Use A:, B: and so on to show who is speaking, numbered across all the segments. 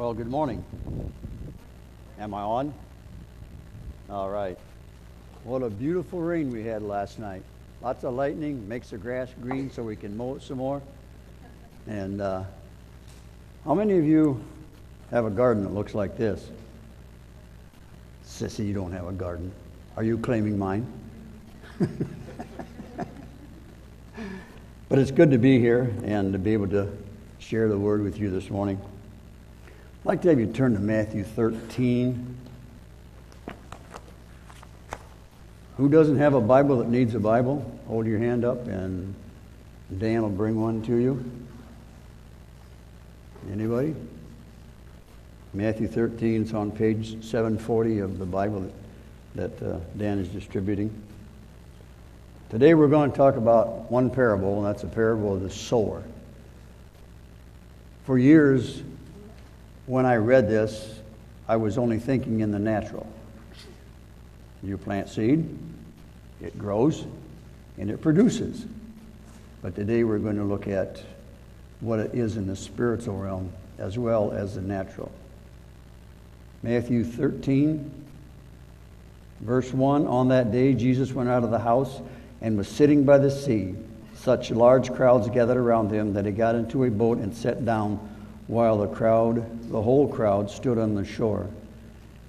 A: Well, good morning. Am I on? All right. What a beautiful rain we had last night. Lots of lightning, makes the grass green so we can mow it some more. And uh, how many of you have a garden that looks like this? Sissy, you don't have a garden. Are you claiming mine? but it's good to be here and to be able to share the word with you this morning. I'd like to have you turn to Matthew 13. Who doesn't have a Bible that needs a Bible? Hold your hand up and Dan will bring one to you. Anybody? Matthew 13 is on page 740 of the Bible that, that uh, Dan is distributing. Today we're going to talk about one parable, and that's the parable of the sower. For years, when I read this, I was only thinking in the natural. You plant seed, it grows, and it produces. But today we're going to look at what it is in the spiritual realm as well as the natural. Matthew 13, verse 1 On that day, Jesus went out of the house and was sitting by the sea. Such large crowds gathered around him that he got into a boat and sat down while the crowd, the whole crowd, stood on the shore.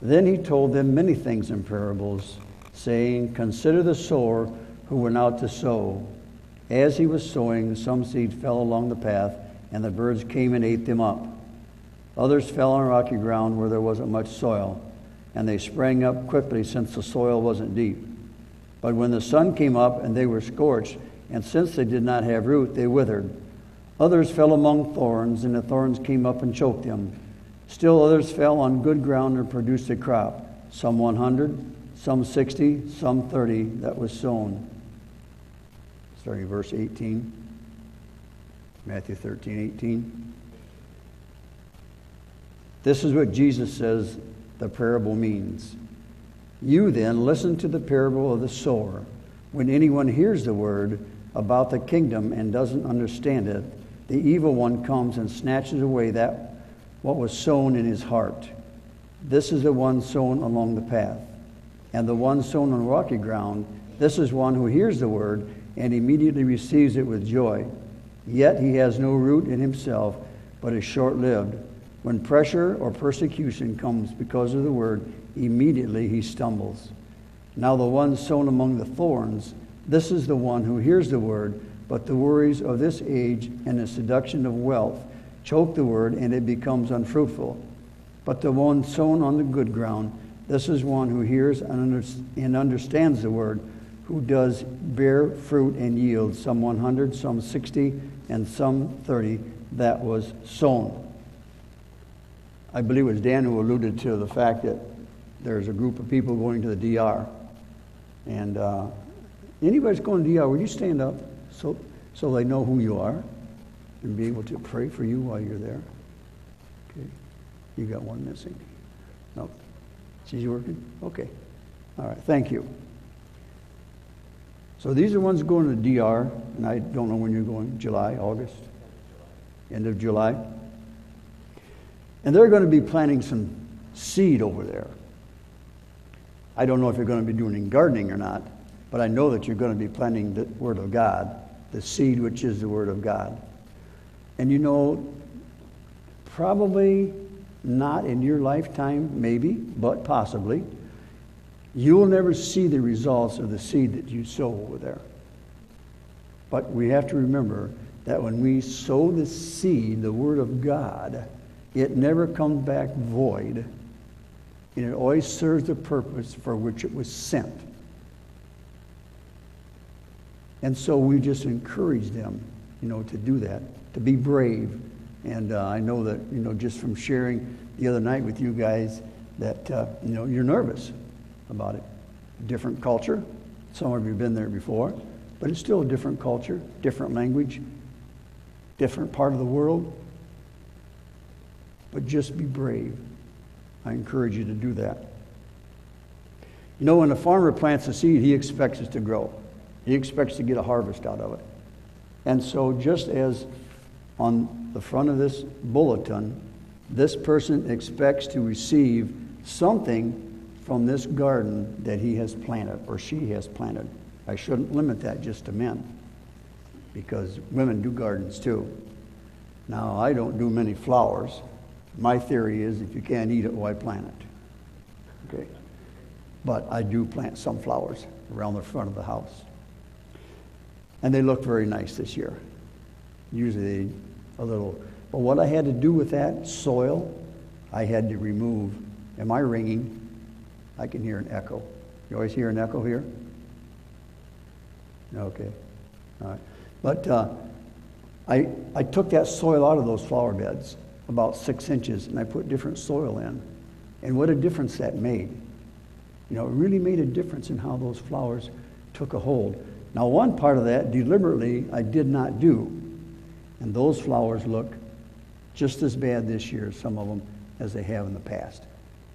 A: Then he told them many things in parables, saying, Consider the sower who went out to sow. As he was sowing, some seed fell along the path, and the birds came and ate them up. Others fell on rocky ground where there wasn't much soil, and they sprang up quickly since the soil wasn't deep. But when the sun came up and they were scorched, and since they did not have root, they withered. Others fell among thorns, and the thorns came up and choked them. Still others fell on good ground and produced a crop, some 100, some 60, some 30 that was sown. Starting verse 18, Matthew 13, 18. This is what Jesus says the parable means. You then listen to the parable of the sower. When anyone hears the word about the kingdom and doesn't understand it, the evil one comes and snatches away that what was sown in his heart. This is the one sown along the path. And the one sown on rocky ground, this is one who hears the word and immediately receives it with joy. Yet he has no root in himself, but is short lived. When pressure or persecution comes because of the word, immediately he stumbles. Now, the one sown among the thorns, this is the one who hears the word, but the worries of this age and the seduction of wealth choke the word, and it becomes unfruitful. But the one sown on the good ground, this is one who hears and understands the word, who does bear fruit and yield, some 100, some 60, and some 30. That was sown. I believe it was Dan who alluded to the fact that there's a group of people going to the DR. And uh, anybody's going to DR, would you stand up so, so they know who you are? and be able to pray for you while you're there. Okay. You got one missing. No. She's working? Okay. All right. Thank you. So these are ones going to DR, and I don't know when you're going, July, August, end of July. And they're going to be planting some seed over there. I don't know if you're going to be doing any gardening or not, but I know that you're going to be planting the Word of God, the seed which is the Word of God. And you know, probably not in your lifetime, maybe, but possibly, you will never see the results of the seed that you sow over there. But we have to remember that when we sow the seed, the Word of God, it never comes back void. And it always serves the purpose for which it was sent. And so we just encourage them, you know, to do that to be brave. And uh, I know that, you know, just from sharing the other night with you guys, that, uh, you know, you're nervous about it. Different culture. Some of you have been there before, but it's still a different culture, different language, different part of the world. But just be brave. I encourage you to do that. You know, when a farmer plants a seed, he expects it to grow. He expects to get a harvest out of it. And so, just as on the front of this bulletin, this person expects to receive something from this garden that he has planted or she has planted. I shouldn't limit that just to men because women do gardens too. Now, I don't do many flowers. My theory is if you can't eat it, why plant it? Okay. But I do plant some flowers around the front of the house. And they look very nice this year. Usually a little. But what I had to do with that soil, I had to remove. Am I ringing? I can hear an echo. You always hear an echo here? Okay. All right. But uh, I, I took that soil out of those flower beds, about six inches, and I put different soil in. And what a difference that made. You know, it really made a difference in how those flowers took a hold. Now, one part of that, deliberately, I did not do. And those flowers look just as bad this year, some of them, as they have in the past.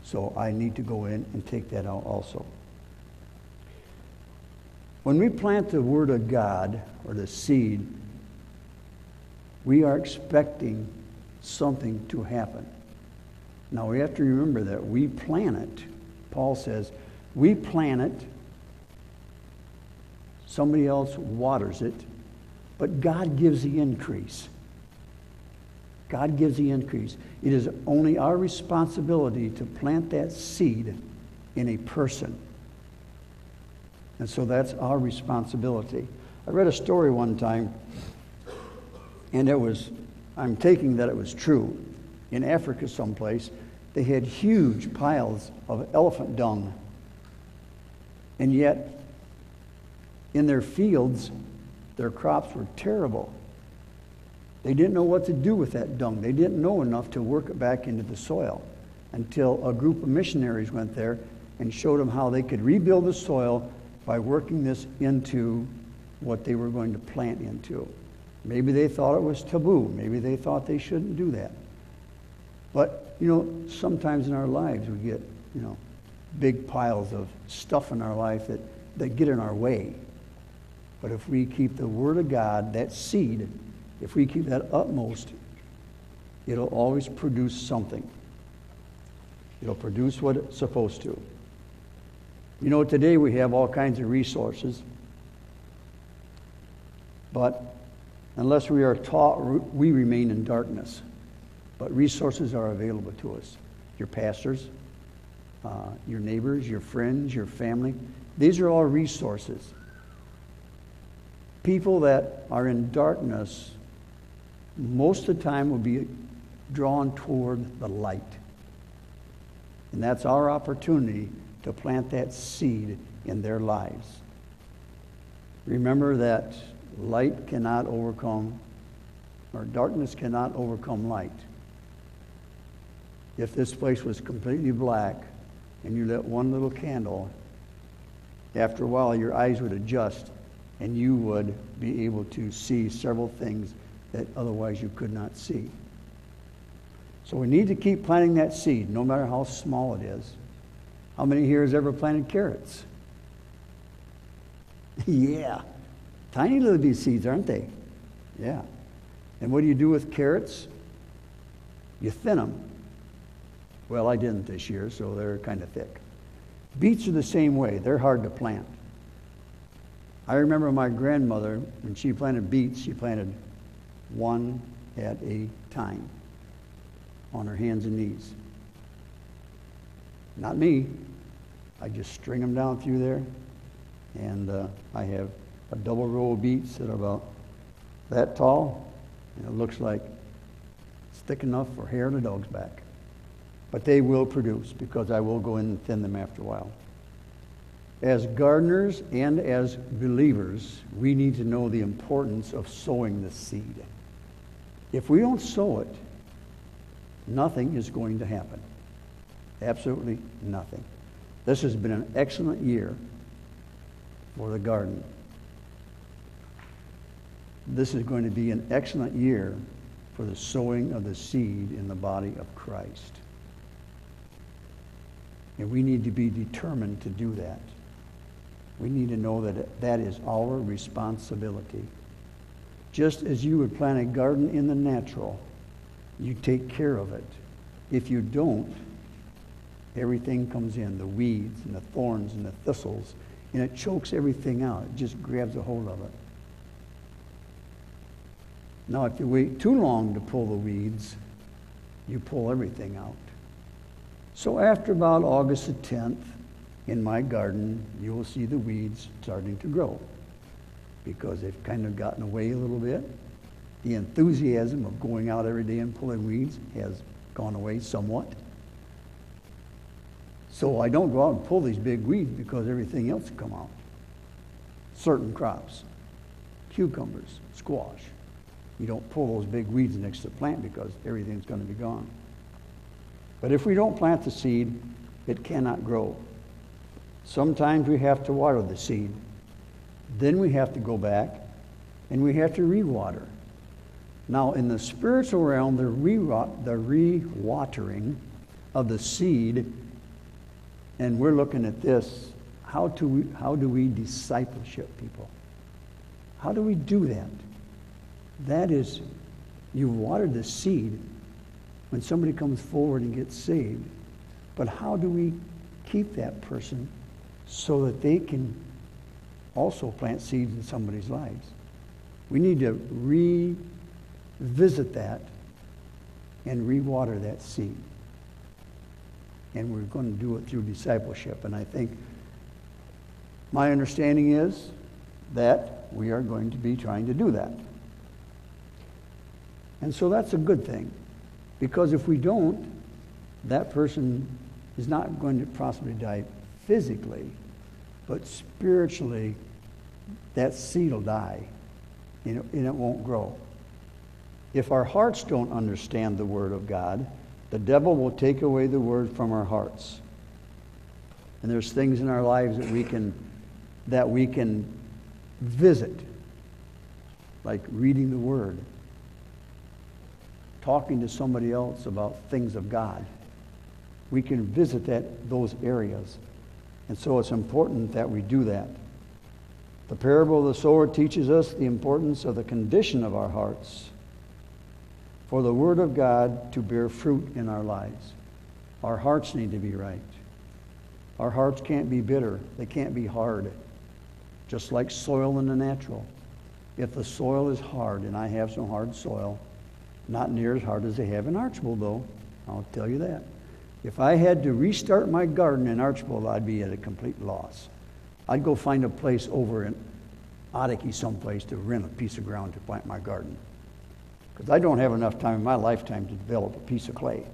A: So I need to go in and take that out also. When we plant the Word of God or the seed, we are expecting something to happen. Now we have to remember that we plant it. Paul says, we plant it, somebody else waters it, but God gives the increase. God gives the increase. It is only our responsibility to plant that seed in a person. And so that's our responsibility. I read a story one time, and it was, I'm taking that it was true. In Africa, someplace, they had huge piles of elephant dung. And yet, in their fields, their crops were terrible. They didn't know what to do with that dung. They didn't know enough to work it back into the soil until a group of missionaries went there and showed them how they could rebuild the soil by working this into what they were going to plant into. Maybe they thought it was taboo. Maybe they thought they shouldn't do that. But, you know, sometimes in our lives we get, you know, big piles of stuff in our life that, that get in our way. But if we keep the Word of God, that seed, if we keep that utmost, it'll always produce something. It'll produce what it's supposed to. You know, today we have all kinds of resources, but unless we are taught, we remain in darkness. But resources are available to us. Your pastors, uh, your neighbors, your friends, your family. These are all resources. People that are in darkness, most of the time, will be drawn toward the light. And that's our opportunity to plant that seed in their lives. Remember that light cannot overcome, or darkness cannot overcome light. If this place was completely black and you lit one little candle, after a while your eyes would adjust and you would be able to see several things that otherwise you could not see. So we need to keep planting that seed, no matter how small it is. How many here has ever planted carrots? yeah. Tiny little bee seeds, aren't they? Yeah. And what do you do with carrots? You thin them. Well, I didn't this year, so they're kind of thick. Beets are the same way. They're hard to plant. I remember my grandmother, when she planted beets, she planted one at a time on her hands and knees. Not me. I just string them down through there, and uh, I have a double row of beets that are about that tall, and it looks like it's thick enough for hair on a dog's back. But they will produce because I will go in and thin them after a while. As gardeners and as believers, we need to know the importance of sowing the seed. If we don't sow it, nothing is going to happen. Absolutely nothing. This has been an excellent year for the garden. This is going to be an excellent year for the sowing of the seed in the body of Christ. And we need to be determined to do that. We need to know that that is our responsibility. Just as you would plant a garden in the natural, you take care of it. If you don't, everything comes in the weeds and the thorns and the thistles, and it chokes everything out. It just grabs a hold of it. Now, if you wait too long to pull the weeds, you pull everything out. So, after about August the 10th, in my garden, you will see the weeds starting to grow because they've kind of gotten away a little bit. The enthusiasm of going out every day and pulling weeds has gone away somewhat. So I don't go out and pull these big weeds because everything else will come out. Certain crops, cucumbers, squash. You don't pull those big weeds next to the plant because everything's going to be gone. But if we don't plant the seed, it cannot grow. Sometimes we have to water the seed. Then we have to go back and we have to rewater. Now, in the spiritual realm, the, re- the re-watering of the seed, and we're looking at this, how, to we, how do we discipleship people? How do we do that? That is, you've watered the seed when somebody comes forward and gets saved. But how do we keep that person so that they can also plant seeds in somebody's lives? We need to revisit that and rewater that seed. And we're going to do it through discipleship. And I think my understanding is that we are going to be trying to do that. And so that's a good thing. Because if we don't, that person is not going to possibly die physically, but spiritually, that seed will die and it won't grow. If our hearts don't understand the Word of God, the devil will take away the Word from our hearts. And there's things in our lives that we can that we can visit, like reading the Word talking to somebody else about things of God. We can visit that, those areas. And so it's important that we do that. The parable of the sower teaches us the importance of the condition of our hearts for the Word of God to bear fruit in our lives. Our hearts need to be right. Our hearts can't be bitter, they can't be hard, just like soil in the natural. If the soil is hard, and I have some hard soil, not near as hard as they have in Archbold, though. I'll tell you that. If I had to restart my garden in Archbold, I'd be at a complete loss. I'd go find a place over in Ottokee someplace to rent a piece of ground to plant my garden. Because I don't have enough time in my lifetime to develop a piece of clay.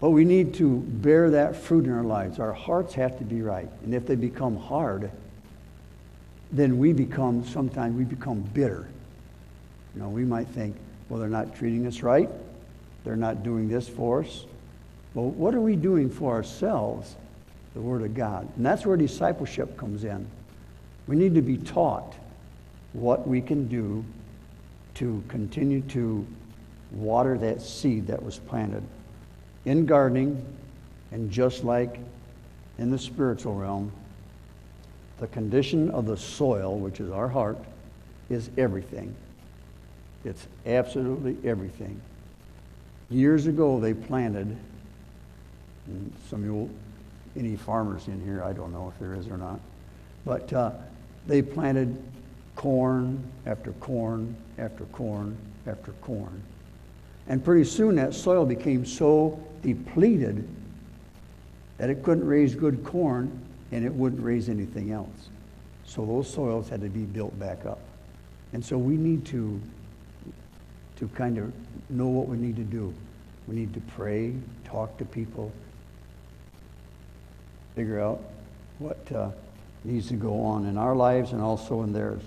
A: But we need to bear that fruit in our lives. Our hearts have to be right. And if they become hard, then we become, sometimes we become bitter. You know, we might think, well, they're not treating us right. They're not doing this for us. Well, what are we doing for ourselves? The Word of God. And that's where discipleship comes in. We need to be taught what we can do to continue to water that seed that was planted. In gardening, and just like in the spiritual realm, the condition of the soil, which is our heart, is everything. It's absolutely everything. Years ago, they planted, some of you, any farmers in here, I don't know if there is or not, but uh, they planted corn after corn after corn after corn. And pretty soon that soil became so depleted that it couldn't raise good corn and it wouldn't raise anything else. So those soils had to be built back up. And so we need to to kind of know what we need to do. We need to pray, talk to people, figure out what uh, needs to go on in our lives and also in theirs.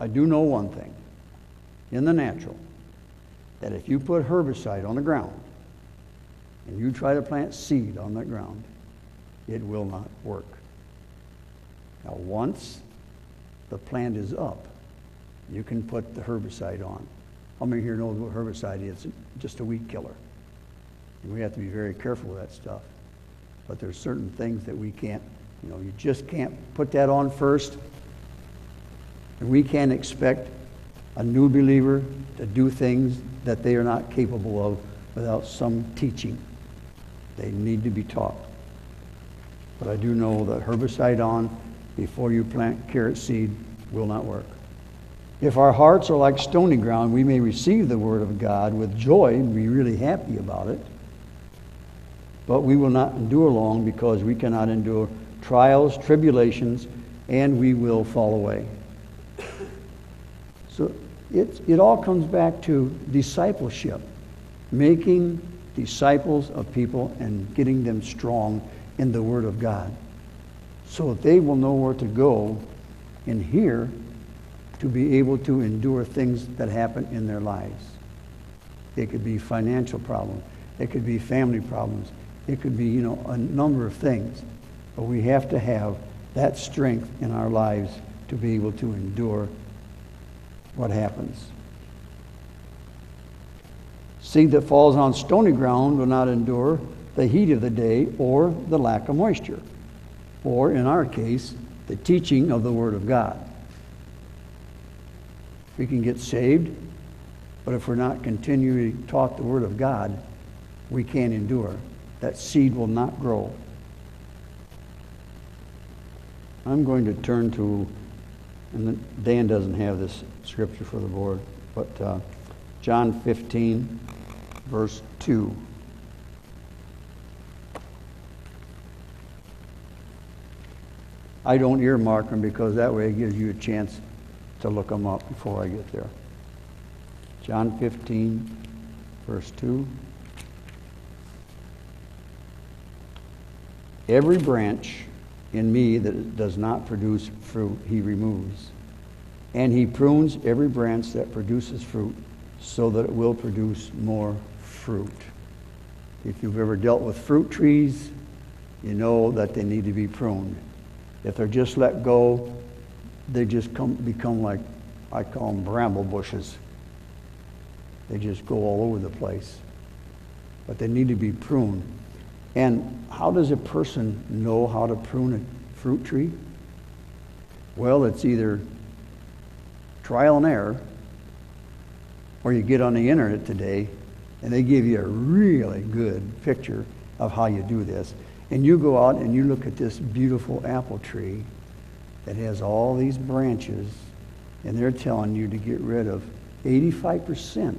A: I do know one thing in the natural that if you put herbicide on the ground and you try to plant seed on that ground, it will not work. Now, once the plant is up, you can put the herbicide on. How many here know what herbicide is? It's Just a weed killer. And we have to be very careful with that stuff. But there's certain things that we can't, you know, you just can't put that on first. And we can't expect a new believer to do things that they are not capable of without some teaching. They need to be taught. But I do know that herbicide on before you plant carrot seed will not work. If our hearts are like stony ground, we may receive the word of God with joy and be really happy about it. But we will not endure long because we cannot endure trials, tribulations, and we will fall away. So it, it all comes back to discipleship, making disciples of people and getting them strong in the Word of God so that they will know where to go and here to be able to endure things that happen in their lives. It could be financial problems. It could be family problems. It could be, you know, a number of things. But we have to have that strength in our lives to be able to endure what happens. Seed that falls on stony ground will not endure the heat of the day or the lack of moisture, or in our case, the teaching of the Word of God. We can get saved, but if we're not continually taught the Word of God, we can't endure. That seed will not grow. I'm going to turn to, and Dan doesn't have this scripture for the board, but uh, John 15, verse 2. I don't earmark them because that way it gives you a chance to look them up before I get there. John 15, verse 2. Every branch in me that does not produce fruit, he removes. And he prunes every branch that produces fruit so that it will produce more fruit. If you've ever dealt with fruit trees, you know that they need to be pruned. If they're just let go, they just come, become like, I call them bramble bushes. They just go all over the place. But they need to be pruned. And how does a person know how to prune a fruit tree? Well, it's either trial and error, or you get on the internet today and they give you a really good picture of how you do this. And you go out and you look at this beautiful apple tree that has all these branches, and they're telling you to get rid of 85%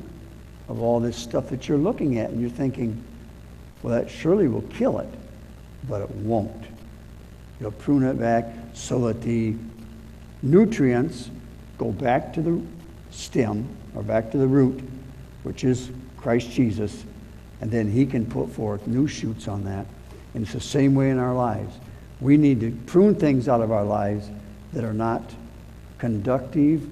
A: of all this stuff that you're looking at, and you're thinking, well, that surely will kill it, but it won't. You'll prune it back so that the nutrients go back to the stem or back to the root, which is Christ Jesus, and then He can put forth new shoots on that and it's the same way in our lives. We need to prune things out of our lives that are not conductive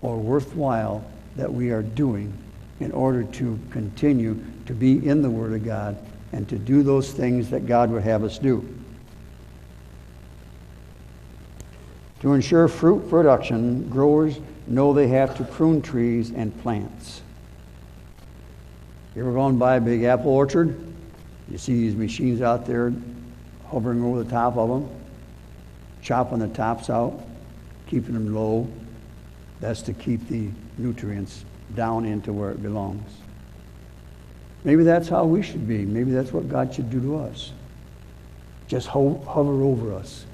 A: or worthwhile that we are doing in order to continue to be in the Word of God and to do those things that God would have us do. To ensure fruit production, growers know they have to prune trees and plants. You ever gone by a big apple orchard? You see these machines out there hovering over the top of them, chopping the tops out, keeping them low. That's to keep the nutrients down into where it belongs. Maybe that's how we should be. Maybe that's what God should do to us. Just ho- hover over us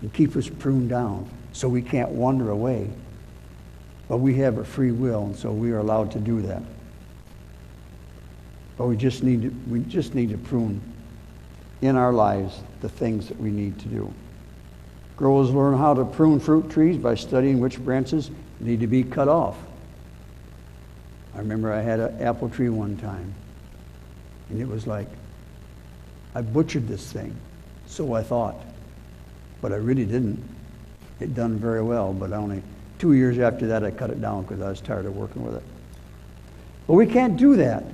A: and keep us pruned down so we can't wander away. But we have a free will, and so we are allowed to do that. But we just need to, we just need to prune in our lives the things that we need to do. Growers learn how to prune fruit trees by studying which branches need to be cut off. I remember I had an apple tree one time, and it was like, I butchered this thing, so I thought, but I really didn't. It done very well, but only two years after that I cut it down because I was tired of working with it. But we can't do that.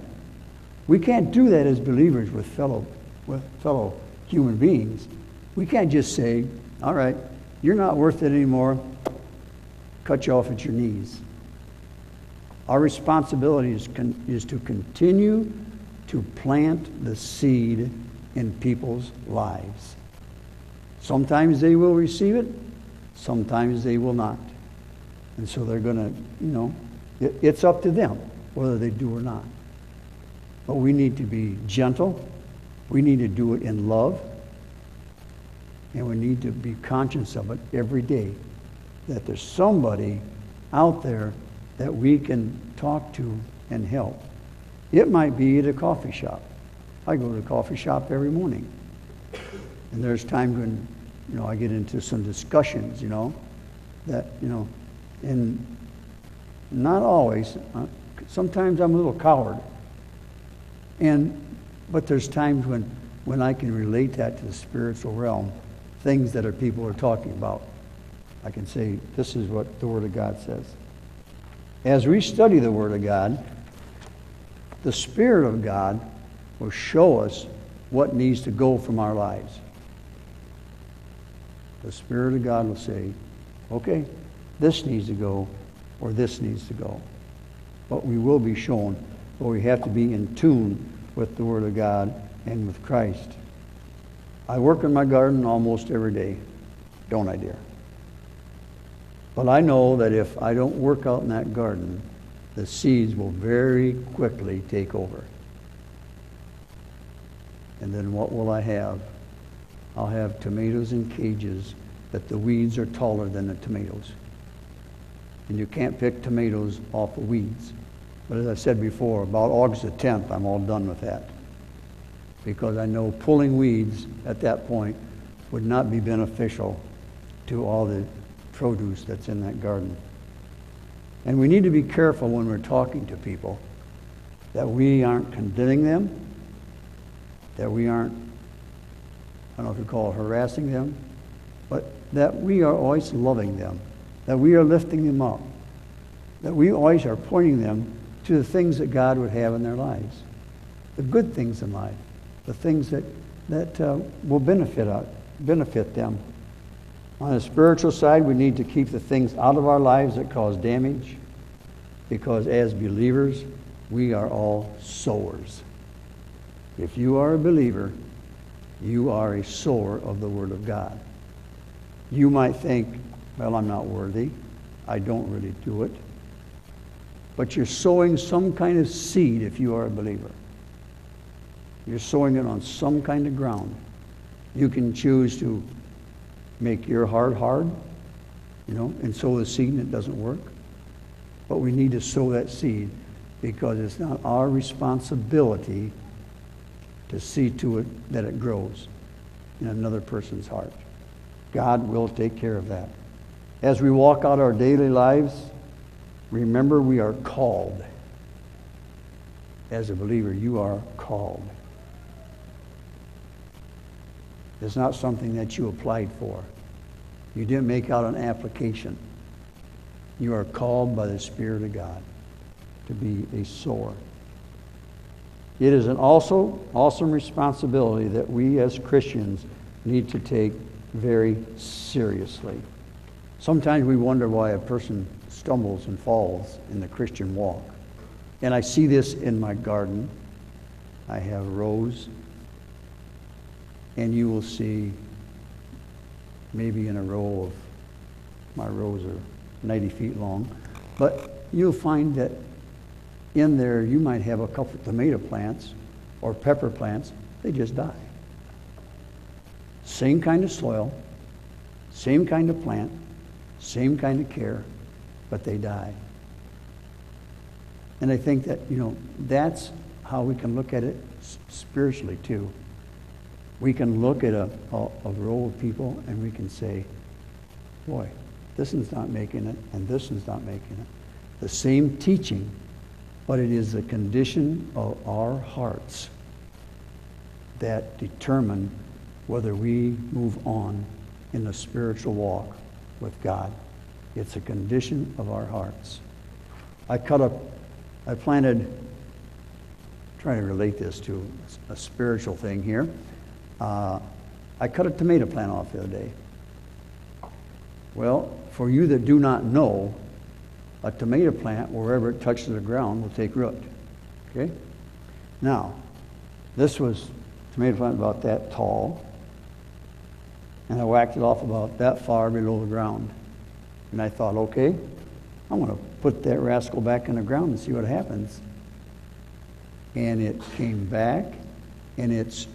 A: We can't do that as believers with fellow, with fellow human beings. We can't just say, all right, you're not worth it anymore, cut you off at your knees. Our responsibility is, con- is to continue to plant the seed in people's lives. Sometimes they will receive it, sometimes they will not. And so they're going to, you know, it, it's up to them whether they do or not. But we need to be gentle. We need to do it in love. And we need to be conscious of it every day that there's somebody out there that we can talk to and help. It might be at a coffee shop. I go to a coffee shop every morning. And there's times when, you know, I get into some discussions, you know, that, you know, and not always. Uh, sometimes I'm a little coward. And, but there's times when, when I can relate that to the spiritual realm, things that are people are talking about. I can say, this is what the Word of God says. As we study the Word of God, the Spirit of God will show us what needs to go from our lives. The Spirit of God will say, okay, this needs to go or this needs to go. But we will be shown, but we have to be in tune with the Word of God and with Christ. I work in my garden almost every day, don't I, dear? But I know that if I don't work out in that garden, the seeds will very quickly take over. And then what will I have? I'll have tomatoes in cages that the weeds are taller than the tomatoes. And you can't pick tomatoes off of weeds. But as I said before, about August the 10th, I'm all done with that. Because I know pulling weeds at that point would not be beneficial to all the produce that's in that garden. And we need to be careful when we're talking to people that we aren't condemning them, that we aren't, I don't know if you call it harassing them, but that we are always loving them, that we are lifting them up, that we always are pointing them to the things that God would have in their lives, the good things in life, the things that, that uh, will benefit, us, benefit them. On the spiritual side, we need to keep the things out of our lives that cause damage because as believers, we are all sowers. If you are a believer, you are a sower of the Word of God. You might think, well, I'm not worthy. I don't really do it. But you're sowing some kind of seed if you are a believer. You're sowing it on some kind of ground. You can choose to make your heart hard, you know, and sow the seed and it doesn't work. But we need to sow that seed because it's not our responsibility to see to it that it grows in another person's heart. God will take care of that. As we walk out our daily lives, remember we are called. As a believer, you are called. It's not something that you applied for. You didn't make out an application. You are called by the Spirit of God to be a sower. It is an also awesome responsibility that we as Christians need to take very seriously. Sometimes we wonder why a person stumbles and falls in the Christian walk. And I see this in my garden. I have rows, and you will see maybe in a row of my rows are 90 feet long, but you'll find that in there you might have a couple tomato plants or pepper plants, they just die. Same kind of soil, same kind of plant, same kind of care, but they die. And I think that, you know, that's how we can look at it spiritually too. We can look at a, a, a row of people and we can say, boy, this one's not making it and this one's not making it. The same teaching, but it is the condition of our hearts that determine whether we move on in the spiritual walk with God. It's a condition of our hearts. I cut up, I planted, trying to relate this to a spiritual thing here. Uh, I cut a tomato plant off the other day. Well, for you that do not know, a tomato plant, wherever it touches the ground, will take root. Okay? Now, this was tomato plant about that tall, and I whacked it off about that far below the ground. And I thought, okay, I'm going to put that rascal back in the ground and see what happens. and it came back, and it's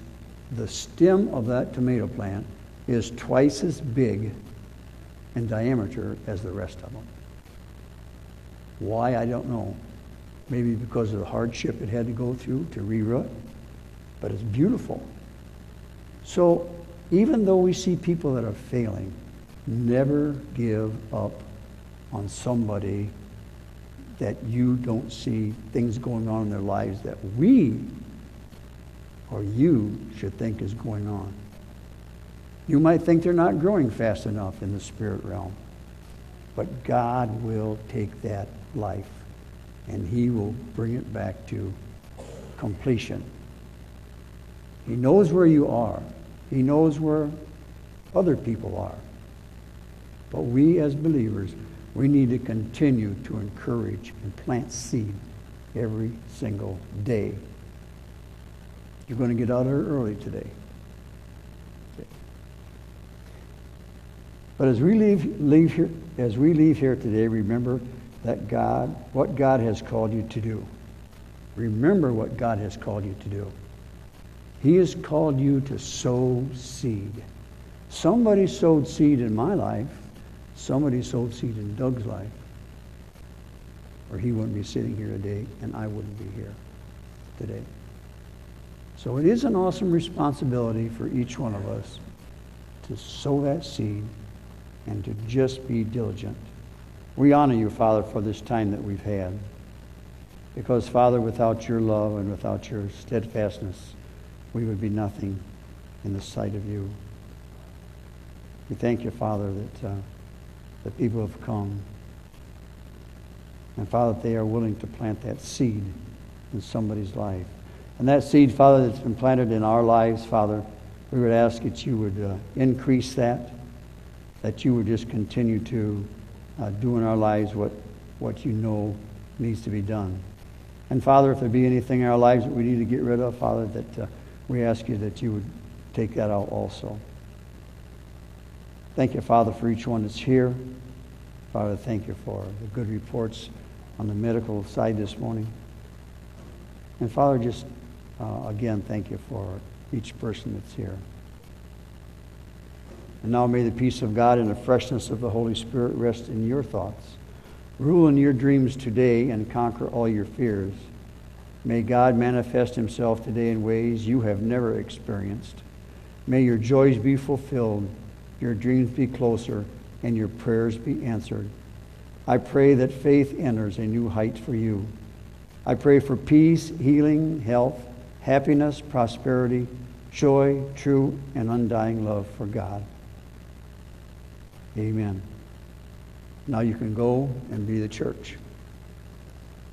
A: the stem of that tomato plant is twice as big in diameter as the rest of them. Why, I don't know. Maybe because of the hardship it had to go through to reroot, but it's beautiful. So, even though we see people that are failing, never give up on somebody that you don't see things going on in their lives that we or you should think is going on. You might think they're not growing fast enough in the spirit realm, but God will take that life and He will bring it back to completion. He knows where you are, He knows where other people are. But we as believers, we need to continue to encourage and plant seed every single day. You're going to get out of there early today. But as we leave, leave here, as we leave here today, remember that God, what God has called you to do. Remember what God has called you to do. He has called you to sow seed. Somebody sowed seed in my life. Somebody sowed seed in Doug's life. Or he wouldn't be sitting here today, and I wouldn't be here today. So it is an awesome responsibility for each one of us to sow that seed and to just be diligent. We honor you, Father, for this time that we've had. Because, Father, without your love and without your steadfastness, we would be nothing in the sight of you. We thank you, Father, that uh, the people have come. And, Father, that they are willing to plant that seed in somebody's life. And that seed, Father, that's been planted in our lives, Father, we would ask that you would uh, increase that, that you would just continue to uh, do in our lives what, what you know needs to be done. And Father, if there be anything in our lives that we need to get rid of, Father, that uh, we ask you that you would take that out also. Thank you, Father, for each one that's here. Father, thank you for the good reports on the medical side this morning. And Father, just uh, again, thank you for each person that's here. And now may the peace of God and the freshness of the Holy Spirit rest in your thoughts. Rule in your dreams today and conquer all your fears. May God manifest himself today in ways you have never experienced. May your joys be fulfilled, your dreams be closer, and your prayers be answered. I pray that faith enters a new height for you. I pray for peace, healing, health, happiness, prosperity, joy, true and undying love for God. Amen. Now you can go and be the church.